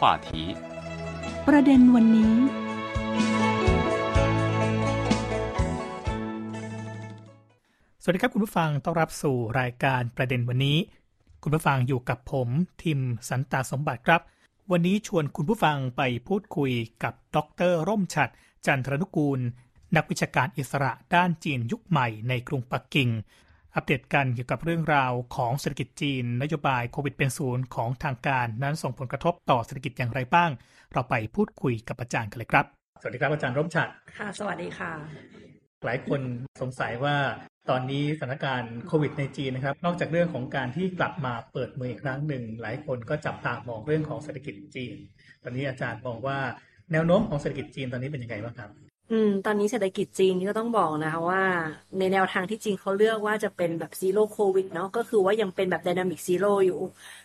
话题ประเด็นวันนี้ สวัสดีครับคุณผู้ฟัง ต้อนรับสู่รายการประเด็นวันนี้ คุณผู้ฟังอยู่กับผม ทิมสันตาสมบัติครับ วันนี้ชวนคุณผู้ฟังไปพูดคุยกับดรร่มฉัด จันทรนุกูล นักวิชาการอิสระด้านจีนยุคใหม่ในกรุงปักกิ่ง อัปเดตกันเกี่ยวกับเรื่องราวของเศรษฐกิจจีน นโยบายโควิดเป็นศูนย์ของทางการนั้นส่งผลกระทบต่อเศรษฐกิจอย่างไรบ้าง เราไปพูดคุยกับอาจารย์กันเลยครับ สวัสดีครับอาจารย์ร่มฉัตรค่ะ สวัสดีค่ะ หลายคนสงสัยว่าตอนนี้สถานการณ์โควิดในจีนนะครับ นอกจากเรื่องของการที่กลับมาเปิดเมืองอีกครั้งหนึ่ง หลายคนก็จับตามองเรื่องของเศรษฐกิจจีน ตอนนี้อาจารย์มองว่าแนวโน้มของเศรษฐกิจจีนตอนนี้เป็นยังไงบ้างครับ อืม ตอนนี้เศรษฐกิจจีนนี่ก็ต้องบอกนะคะว่า ในแนวทางที่จีนเขาเลือกว่าจะเป็นแบบ zero COVID เนาะก็คือว่ายังเป็นแบบ d y นามิกซีโร่อยู่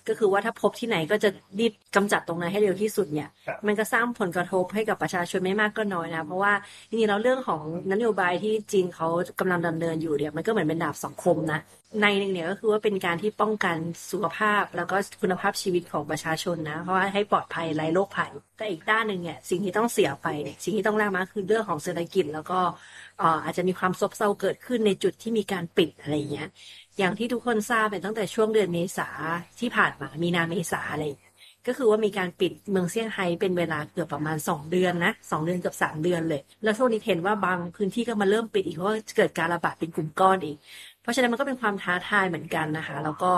ก็คือว่าถ้าพบที่ไหนก็จะรีบกำจัดตรงนั้นให้เร็วที่สุดเนี่ย ครับ มันก็สร้างผลกระทบให้กับประชาชนไม่มากก็น้อยนะ เพราะว่าจริงๆแล้วเรื่องของนโยบายที่จีนเขากำลังดำเนินอยู่เนี่ยมันก็เหมือนเป็นดาบสองคมนะ ในหนึ่งเนี่ยก็คือว่าเป็นการที่ป้องกันสุขภาพแล้วก็คุณภาพชีวิตของประชาชนนะ เพราะว่าให้ปลอดภัยไร้โรคภัย แต่อีกด้านหนึ่งเนี่ยสิ่งที่ต้องเสียไป สิ่งที่ต้องแลกมาคือเรื่องของเศรษฐกิจ แล้วก็ออาจจะมีความซบเซาเกิดขึ้นในจุดที่มีการปิดอะไรอย่างเงี้ย อย่างที่ทุกคนทราบเป็นตั้งแต่ช่วงเดือนเมษาที่ผ่านมามีนาเมษาอะไรก็คือว่ามีการปิดเมืองเซี่ยงไฮ้เป็นเวลาเกือบประมาณ 2 เดือนนะสองเดือนกือบ3 เดือนเลย แล้วช่วงนี้เห็นว่าบางพื้นที่ก็มาเริ่มปิดอีกเพราะว่าเกิดการระบาดเป็นกลุ่มก้อนอีก เพราะฉะนั้นมันก็เป็นความท้าทายเหมือนกันนะคะ แล้วก็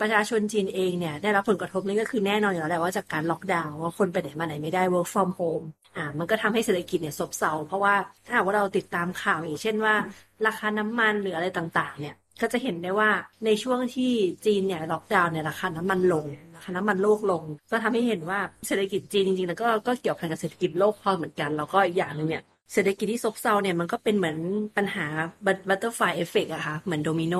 ประชาชนจีนเองเนี่ยได้รับผลกระทบนี่ก็คือแน่นอนอยู่แล้วแหละว่าจากการล็อกดาวน์ว่าคนไปไหนมาไหนไม่ได้ work from home อ่ามันก็ทำให้เศรษฐกิจเนี่ยซบเซาเพราะว่าถ้าหากว่าเราติดตามข่าวอย่างเช่นว่า ราคาน้ำมันหรืออะไรต่างๆ เนี่ยก็จะเห็นได้ว่าในช่วงที่จีนเนี่ยล็อกดาวน์เนี่ยราคาน้ำมันลงราคาน้ำมันโลกลง ก็ทำให้เห็นว่าเศรษฐกิจจีนจริงๆแล้วก็ก็เกี่ยวพันกับเศรษฐกิจโลกพอเหมือนกันแล้วก็อีกอย่างหนึ่งเนี่ย เศรษฐกิจที่ซบเซาเนี่ยมันก็เป็นเหมือนปัญหา butterfly effect อะค่ะ เหมือนโดมิโน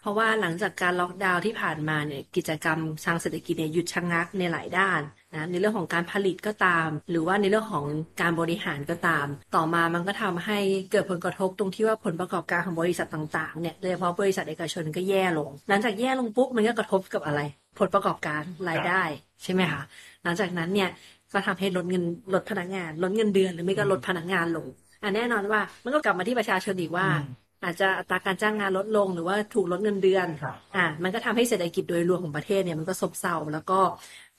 เพราะว่าหลังจากการล็อกดาวน์ที่ผ่านมาเนี่ยกิจกรรมทางเศรษฐกิจเนี่ยหยุดชะงักในหลายด้านนะในเรื่องของการผลิตก็ตาม หรือว่าในเรื่องของการบริหารก็ตาม ต่อมามันก็ทำให้เกิดผลกระทบตรงที่ว่าผลประกอบการของบริษัทต่างๆเนี่ยโดยเฉพาะบริษัทเอกชนก็แย่ลง หลังจากแย่ลงปุ๊บมันก็กระทบกับอะไร ผลประกอบการรายได้ใช่ไหมคะหลังจากนั้นเนี่ย ก็ทำให้ลดเงินลดพนักงานลดเงินเดือนหรือไม่ก็ลดพนักงานลงอะแน่นอนว่า มันก็กลับมาที่ประชาชนอีกว่าอืมอาจจะอัตราการจ้างงานลดลงหรือว่าถูกลดเงินเดือนครับอะมันก็ทำให้เศรษฐกิจโดยรวมของประเทศเนี่ยมันก็ซบเซาแล้วก็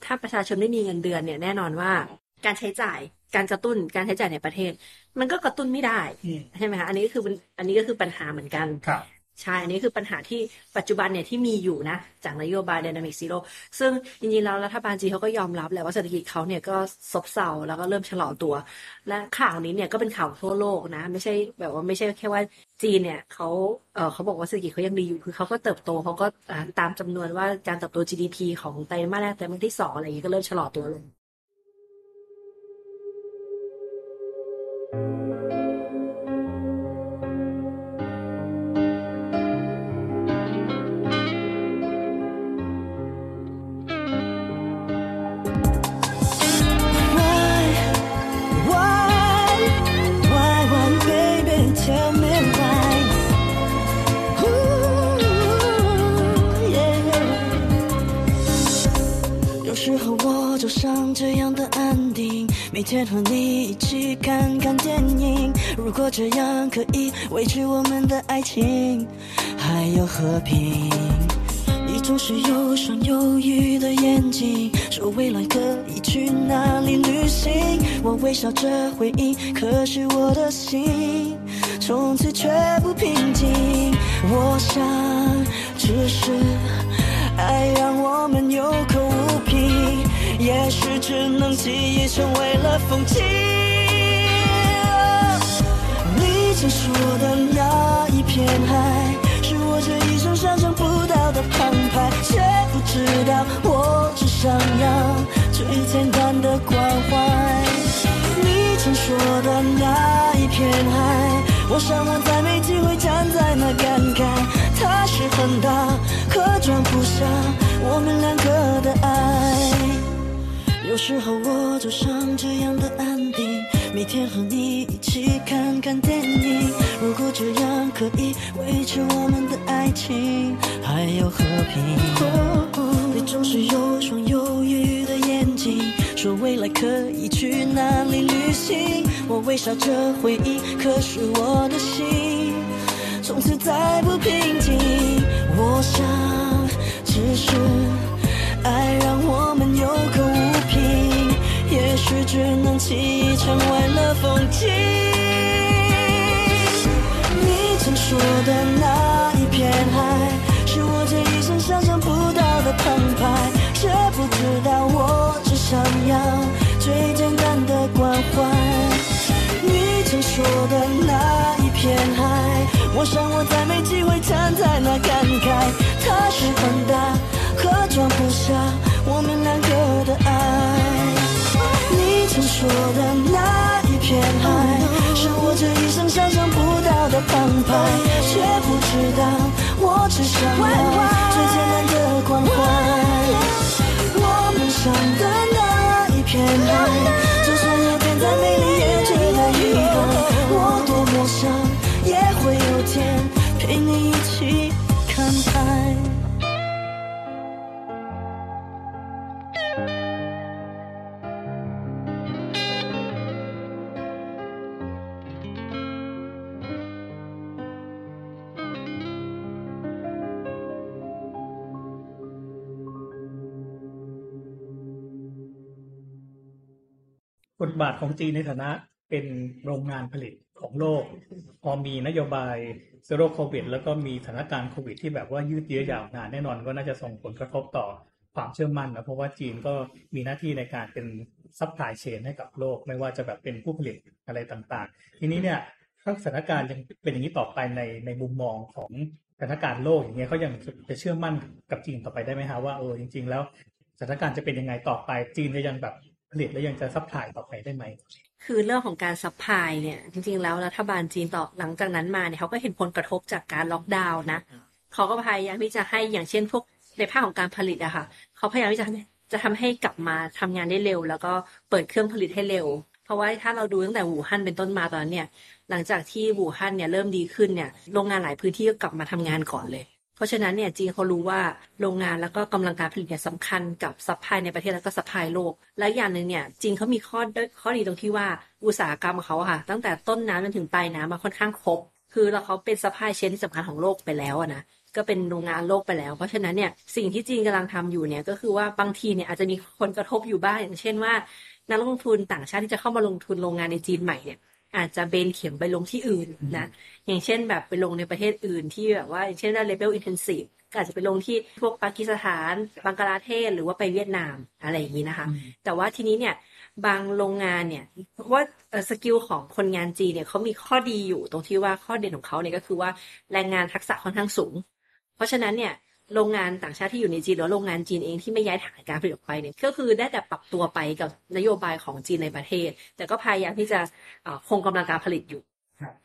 ถ้าประชาชนไม่มีเงินเดือนเนี่ยแน่นอนว่าการใช้จ่ายการกระตุ้นการใช้จ่ายในประเทศ มันก็กระตุ้นไม่ได้อืมใช่ไหมคะอันนี้ก็คืออันนี้ก็คือปัญหาเหมือนกันครับ ใช่ อันนี้คือปัญหาที่ปัจจุบันเนี่ยที่มีอยู่นะ จากนโยบาย Dynamic Zero ซึ่งจริงๆแล้วรัฐบาลจีนเขาก็ยอมรับแหละว่าเศรษฐกิจเขาเนี่ยก็ซบเซาแล้วก็เริ่มชะลอตัว และข่าวนี้เนี่ยก็เป็นข่าวทั่วโลกนะ ไม่ใช่แบบว่าไม่ใช่แค่ว่าจีนเนี่ยเขาเออเขาบอกว่าเศรษฐกิจเขายังดีอยู่คือเขาก็เติบโตเขาก็ตามจำนวนว่าการเติบโต GDP ของไตรมาสแรกไตรมาสที่สองอะไรอย่างเงี้ยก็เริ่มชะลอตัวลง 天和你一起看看电影。如果这样可以维持我们的爱情，还有和平。你总是有双忧郁的眼睛，说未来可以去哪里旅行。我微笑着回应，可是我的心从此却不平静。我想，只是爱让我们有口无凭，也许只能记忆成为了风景。你曾说的那一片海，是我这一生想象不到的澎湃，却不知道我只想要最简单的关怀。你曾说的那一片海，我想我再没机会站在那感慨，它是很大，可装不下我们两个的爱。有时候我就想这样的安定，每天和你一起看看电影。如果这样可以维持我们的爱情，还有和平。你总是有双忧郁的眼睛，说未来可以去哪里旅行。我微笑着回忆，可是我的心从此再不平静。我想，只是只能记一场欢乐风景。你曾说的那一片海，是我这一生想象不到的澎湃，却不知道我只想要最简单的关怀。你曾说的那一片海，我想我再没机会站在那感慨，它是很大和装不下我们两个的爱。你曾说的那一片海，是我这一生想象不到的澎湃，却不知道我只想要最简单的关怀。我们想的那一片海， บทบาทของจีนในฐานะเป็นโรงงานผลิตของโลก พอมีนโยบาย Zero COVID แล้วก็มีสถานการณ์โควิด ที่แบบว่ายืดเยื้อยาวนานแน่นอนก็น่าจะส่งผลกระทบต่อความเชื่อมั่นนะเพราะว่าจีนก็มีหน้าที่ในการเป็น supply chain ให้กับโลก ไม่ว่าจะแบบเป็นผู้ผลิตอะไรต่างๆ ทีนี้เนี่ยถ้าสถานการณ์ยังเป็นอย่างนี้ต่อไปในในมุมมองของสถานการณ์โลกอย่างเงี้ยเขายังจะเชื่อมั่นกับจีนต่อไปได้ไหมฮะว่าเออจริง ๆ แล้วสถานการณ์จะเป็นยังไงต่อไปจีนจะยังแบบ ผลิตแล้วยังจะ supply ต่อไปได้ไหมคือเรื่องของการ supply เนี่ย จริง ๆ แล้วรัฐบาลจีนต่อหลังจากนั้นมาเนี่ยเขาก็เห็นผลกระทบจากการล็อกดาวน์นะเขาก็พยายามที่จะให้อย่างเช่นพวกในภาคของการผลิตอะค่ะเขาพยายามที่จะจะทำให้กลับมาทำงานได้เร็ว แล้วก็เปิดเครื่องผลิตให้เร็ว เพราะว่าถ้าเราดูตั้งแต่อู่ฮั่นเป็นต้นมาตอนนั้นเนี่ยหลังจากที่อู่ฮั่นเนี่ยเริ่มดีขึ้นเนี่ยโรงงานหลายพื้นที่ก็กลับมาทำงานก่อนเลย เพราะฉะนั้นเนี่ยจีนเขารู้ว่าโรงงานแล้วก็กำลังการผลิตเนี่ยสำคัญกับ supply ในประเทศแล้วก็ supply โลก และอย่างหนึ่งเนี่ยจีนเขามีข้อข้อดีตรงที่ว่าอุตสาหกรรมของเขาค่ะ ตั้งแต่ต้นน้ำจนถึงปลายน้ำมาค่อนข้างครบ คือเราเขาเป็น supply chain ที่สำคัญของโลกไปแล้วนะก็เป็นโรงงานโลกไปแล้ว เพราะฉะนั้นเนี่ยสิ่งที่จีนกำลังทำอยู่เนี่ยก็คือว่าบางทีเนี่ยอาจจะมีคนกระทบอยู่บ้างอย่างเช่นว่านักลงทุนต่างชาติที่จะเข้ามาลงทุนโรงงานในจีนใหม่เนี่ย อาจจะเบนเข็มไปลงที่อื่นนะ อย่างเช่นแบบไปลงในประเทศอื่นที่แบบว่าอย่างเช่นว่า labor intensive ก็อาจจะไปลงที่พวกปากีสถาน บังกลาเทศหรือว่าไปเวียดนามอะไรอย่างนี้นะคะ แต่ว่าทีนี้เนี่ยบางโรงงานเนี่ยเพราะว่า skill ของคนงานจีนเนี่ยเขามีข้อดีอยู่ตรงที่ว่าข้อเด่นของเขาเนี่ยก็คือว่าแรงงานทักษะค่อนข้างสูง เพราะฉะนั้นเนี่ย โรงงานต่างชาติที่อยู่ในจีนหรือโรงงานจีนเองที่ไม่ย้ายฐานการผลิตออกไปเนี่ยก็คือได้แต่ปรับตัวไปกับนโยบายของจีนในประเทศ แต่ก็พยายามที่จะคงกำลังการผลิตอยู่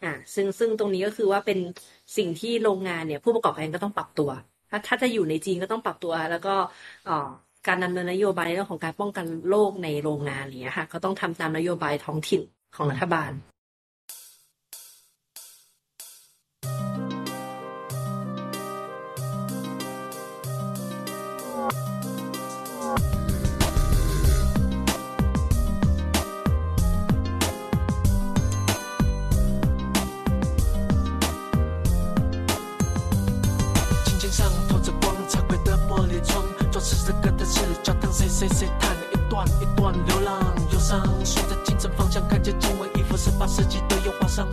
อ่าซึ่งซึ่งตรงนี้ก็คือว่าเป็นสิ่งที่โรงงานเนี่ย ผู้ประกอบการก็ต้องปรับตัว ถ้าถ้าจะอยู่ในจีนก็ต้องปรับตัว แล้วก็การดำเนินนโยบายในเรื่องของการป้องกันโรคในโรงงานนี้ค่ะ ก็ต้องทำตามนโยบายท้องถิ่นของรัฐบาล 是教堂，谁谁谁弹一段一段流浪忧伤，顺着清晨方向，看见经纬一幅十八世纪的油画上，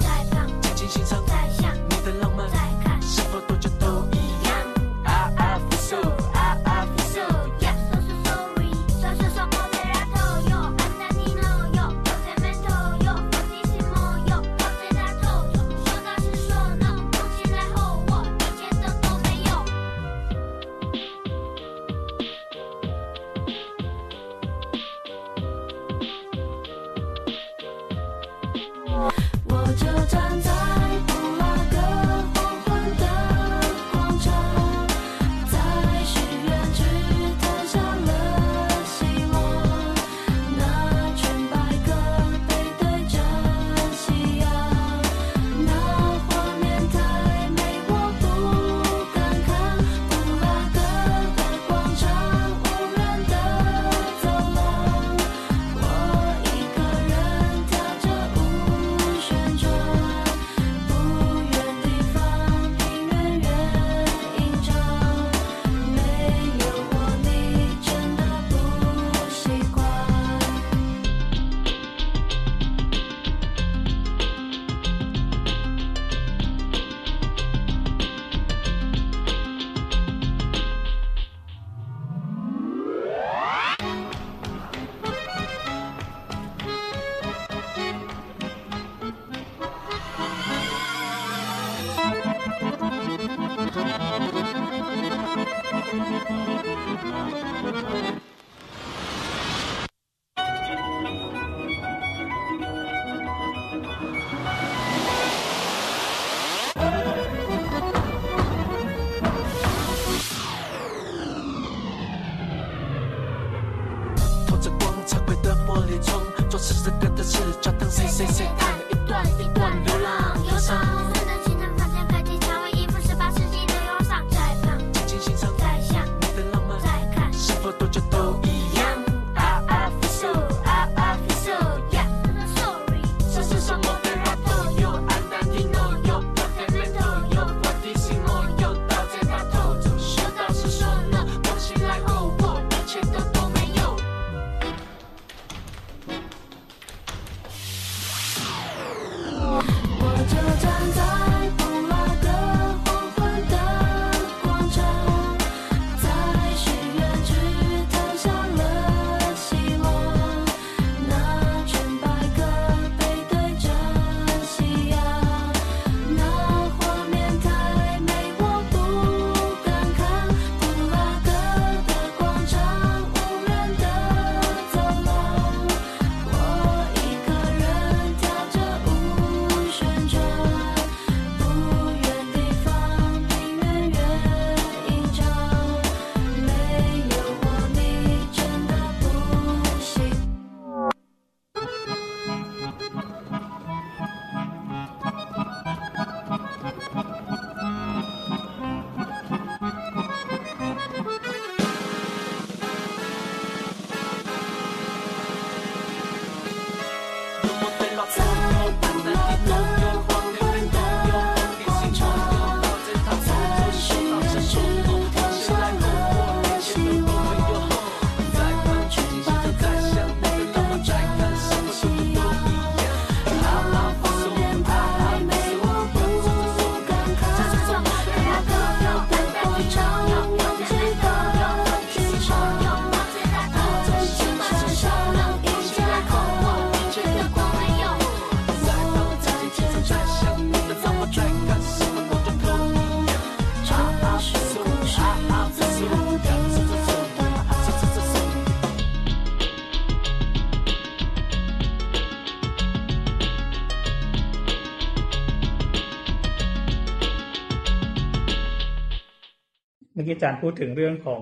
อกี้อาจารย์พูดถึงเรื่องของ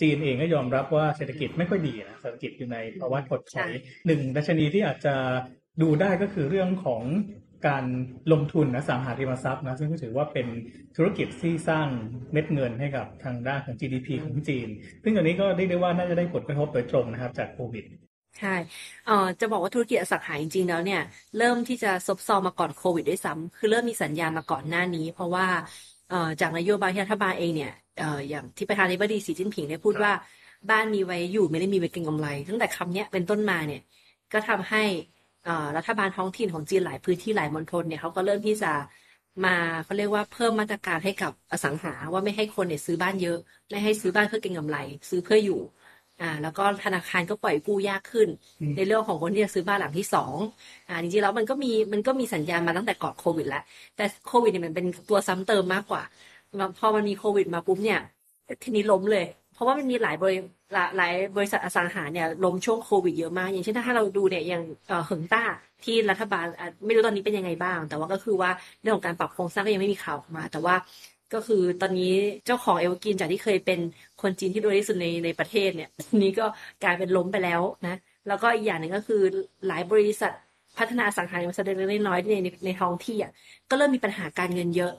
จีนเองก็ยอมรับว่าเศรษฐกิจไม่ค่อยดีนะเศรษฐกิจอยู่ในภาวะถดถอยหนึ่งดัชนีที่อาจจะดูได้ก็คือเรื่องของการลงทุนอสังหาริมทรัพย์นะซึ่งก็ถือว่าเป็นธุรกิจที่สร้างเม็ดเงินให้กับทางด้านของ GDP ของจีน ซึ่งอันนี้ก็เรียกได้ว่าน่าจะได้ผลกระทบโดยตรงนะครับจากโควิดใช่เอ่อจะบอกว่าธุรกิจอสังหาจริงๆแล้วเนี่ยเริ่มที่จะซบเซามาก่อนโควิดด้วยซ้ำคือเริ่มมีสัญญาณมาก่อนหน้านี้ เพราะว่าเอ่อจากนโยบายที่รัฐบาลเองเนี่ย เอ่ออย่างที่ประธานาธิบดีสีจิ้นผิงได้พูดว่า บ้านมีไว้อยู่ไม่ได้มีไว้เก็งกำไร ตั้งแต่คำเนี้ยเป็นต้นมาเนี่ย ก็ทำให้เอ่อรัฐบาลท้องถิ่นของจีนหลายพื้นที่หลายมณฑลเนี่ยเขาก็เริ่มที่จะมาเขาเรียกว่าเพิ่มมาตรการให้กับอสังหาว่าไม่ให้คนเนี่ยซื้อบ้านเยอะ ไม่ให้ซื้อบ้านเพื่อเก็งกำไร ซื้อเพื่ออยู่อ่าแล้วก็ธนาคารก็ปล่อยกู้ยากขึ้นอืมในเรื่องของคนที่จะซื้อบ้านหลังที่สองอ่าจริงๆแล้วมันก็มีมันก็มีสัญญาณมาตั้งแต่ก่อนโควิดแล้วแต่โควิดเนี่ยมันเป็นตัวซ้ำเติมมากกว่า พอมันมีโควิดมาปุ๊บเนี่ย ทีนี้ล้มเลย เพราะว่ามันมีหลายบริหลายหลายบริษัทอสังหาเนี่ยล้มช่วงโควิดเยอะมาก อย่างเช่นถ้าเราดูเนี่ยอย่างเหิงต้าที่รัฐบาลไม่รู้ตอนนี้เป็นยังไงบ้าง แต่ว่าก็คือว่าเรื่องของการปรับโครงสร้างก็ยังไม่มีข่าวออกมา แต่ว่าก็คือตอนนี้เจ้าของเอลกินจากที่เคยเป็นคนจีนที่รวยที่สุดในในประเทศเนี่ยนี้ก็กลายเป็นล้มไปแล้วนะ แล้วก็อีกอย่างหนึ่งก็คือหลายบริษัทพัฒนาอสังหาริมทรัพย์เล็กๆน้อยๆในในท้องที่อะก็เริ่มมีปัญหาการเงินเยอะ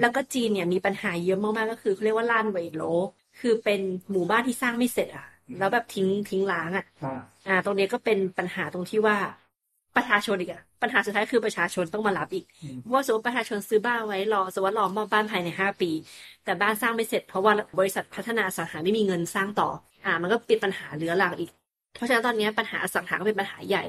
แล้วก็จีนเนี่ยมีปัญหาเยอะมากๆก็คือเขาเรียกว่าล้านเวโลคือเป็นหมู่บ้านที่สร้างไม่เสร็จอะ แล้วแบบทิ้งทิ้งร้างอะ อ่า ตรงนี้ก็เป็นปัญหาตรงที่ว่าประชาชนอีกอะปัญหาสุดท้ายคือประชาชนต้องมารับอีกอืมเพราะว่าสมมติประชาชนซื้อบ้านไว้รอสมมติว่ารอมอบบ้านภายในห้าปี แต่บ้านสร้างไม่เสร็จเพราะว่าบริษัทพัฒนาอสังหาไม่มีเงินสร้างต่อ อ่า มันก็เป็นปัญหาเรื้อรังอีก เพราะฉะนั้นตอนนี้ปัญหาอสังหาก็เป็นปัญหาใหญ่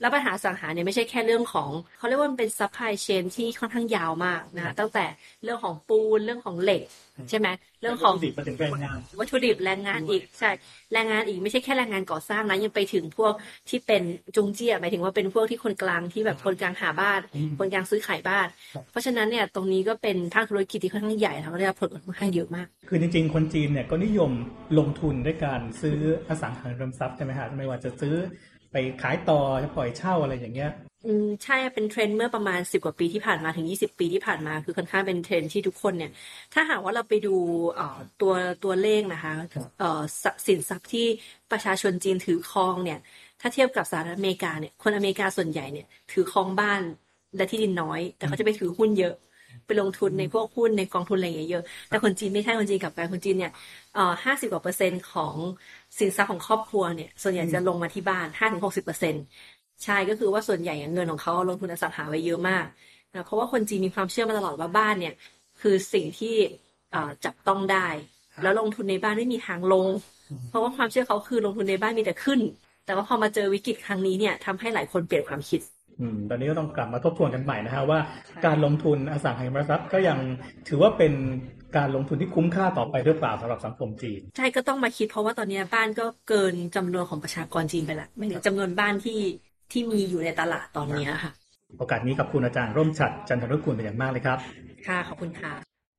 แล้วปัญหาอสังหาเนี่ยไม่ใช่แค่เรื่องของเขาเรียกว่ามันเป็น supply chain ที่ค่อนข้างยาวมากนะคะตั้งแต่เรื่องของปูนเรื่องของเหล็ก ใช่ไหมเรื่องของดิบมาถึงแรงงานวัตถุดิบแรงงานอีกใช่แรงงานอีกไม่ใช่แค่แรงงานก่อสร้างนะยังไปถึงพวกที่เป็น中介หมายถึงว่าเป็นพวกที่คนกลางที่แบบคนกลางหาบ้านอืมคนกลางซื้อขายบ้านครับเพราะฉะนั้นเนี่ยตรงนี้ก็เป็นภาคธุรกิจที่ค่อนข้างใหญ่แล้วก็ได้รับผลค่อนข้างเยอะมาก คือจริงๆ คนจีนเนี่ยก็นิยมลงทุนด้วยการซื้ออสังหาริมทรัพย์ใช่ไหมฮะไม่ว่าจะซื้อ ไปขายต่อจะปล่อยเช่าอะไรอย่างเงี้ย อืมใช่เป็นเทรนด์เมื่อประมาณสิบกว่าปีที่ผ่านมาถึงยี่สิบปีที่ผ่านมาคือค่อนข้างเป็นเทรนด์ที่ทุกคนเนี่ย ถ้าหากว่าเราไปดูเอ่อตัวตัวเลขนะคะครับเอ่อสสินทรัพย์ที่ประชาชนจีนถือครองเนี่ย ถ้าเทียบกับสหรัฐอเมริกาเนี่ยคนอเมริกาส่วนใหญ่เนี่ยถือครองบ้านและที่ดินน้อย แต่เขาจะไปถือหุ้นเยอะ ไปลงทุนในพวกหุ้นในกองทุนอะไรอย่างเงี้ยเยอะ แต่คนจีนไม่ใช่คนจีนกลับกันคนจีนเนี่ยเอ่อห้าสิบกว่าเปอร์เซ็นต์ของสินทรัพย์ของครอบครัวเนี่ย ส่วนใหญ่จะลงมาที่บ้านห้าถึงหกสิบเปอร์เซ็นต์ใช่ก็คือว่าส่วนใหญ่อะเงินของเขาลงทุนอสังหาไว้เยอะมากนะเพราะว่าคนจีนมีความเชื่อมาตลอดว่าบ้านเนี่ย คือสิ่งที่เอ่อจับต้องได้ แล้วลงทุนในบ้านไม่มีทางลง เพราะว่าความเชื่อเขาคือลงทุนในบ้านมีแต่ขึ้น แต่ว่าพอมาเจอวิกฤตครั้งนี้เนี่ยทำให้หลายคนเปลี่ยนความคิดอืม ตอนนี้ก็ต้องกลับมาทบทวนกันใหม่นะฮะว่าการลงทุนอสังหาริมทรัพย์ก็ยังถือว่าเป็นการลงทุนที่คุ้มค่าต่อไปหรือเปล่าสำหรับสังคมจีน ใช่ก็ต้องมาคิดเพราะว่าตอนนี้บ้านก็เกินจำนวนของประชากรจีนไปละไม่ถึงจำนวนบ้านที่ที่มีอยู่ในตลาดตอนนี้ค่ะ โอกาสนี้ขอบคุณอาจารย์ร่มฉัดจันทรุกุลเป็นอย่างมากเลยครับ ค่ะขอบคุณค่ะ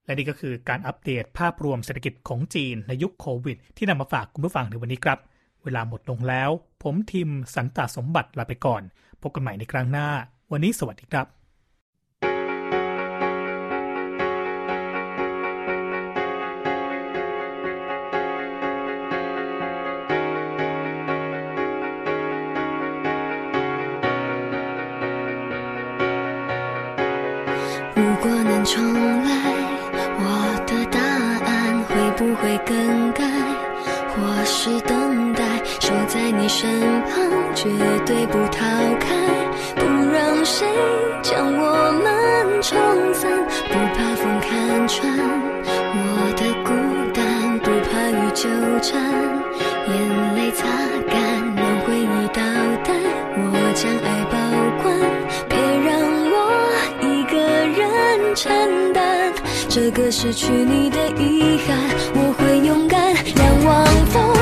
และนี่ก็คือการอัปเดตภาพรวมเศรษฐกิจของจีนในยุคโควิด ที่นำมาฝากคุณผู้ฟังในวันนี้ครับ เวลาหมดลงแล้ว ผมทีมสันตาสมบัติลาไปก่อน พบกันใหม่ในครั้งหน้า วันนี้สวัสดีครับ 如果能重来，我的答案会不会更改？或是等待，守 你身旁，绝对不逃开，不让谁将我们冲散，不怕风看穿。我的孤单，不怕雨纠缠，眼泪擦干，让回忆倒带，我将爱保管，别让我一个人承担这个失去你的遗憾。我会勇敢，仰望风，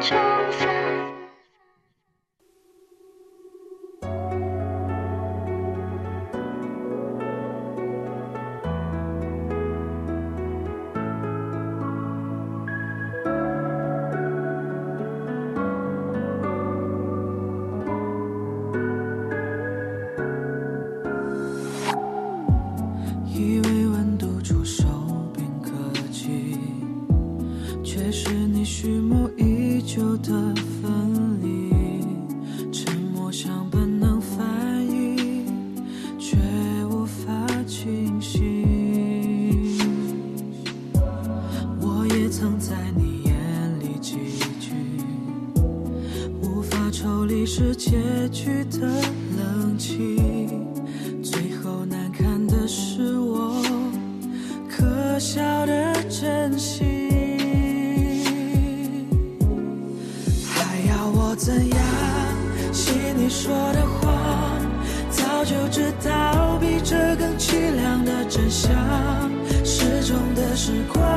chose. 抽离是结局的冷清，最后难堪的是我可笑的真心。还要我怎样信你说的话？早就知道比这更凄凉的真相。失踪的时光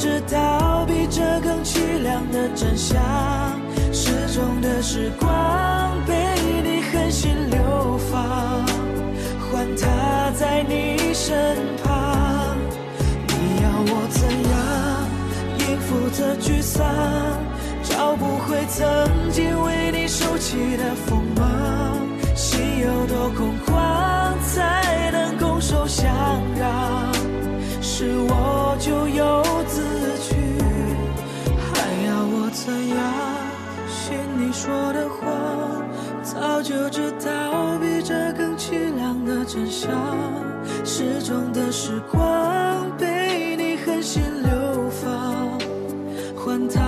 早就知道比这更凄凉的真相。失踪的时光被你狠心流放，换他在你身旁。你要我怎样应付这沮丧？找不回曾经为你收起的锋芒，心有多空旷才能拱手相让？是我就有怎样信你说的话？早就知道比这更凄凉的真相。失踪的时光被你狠心流放，换他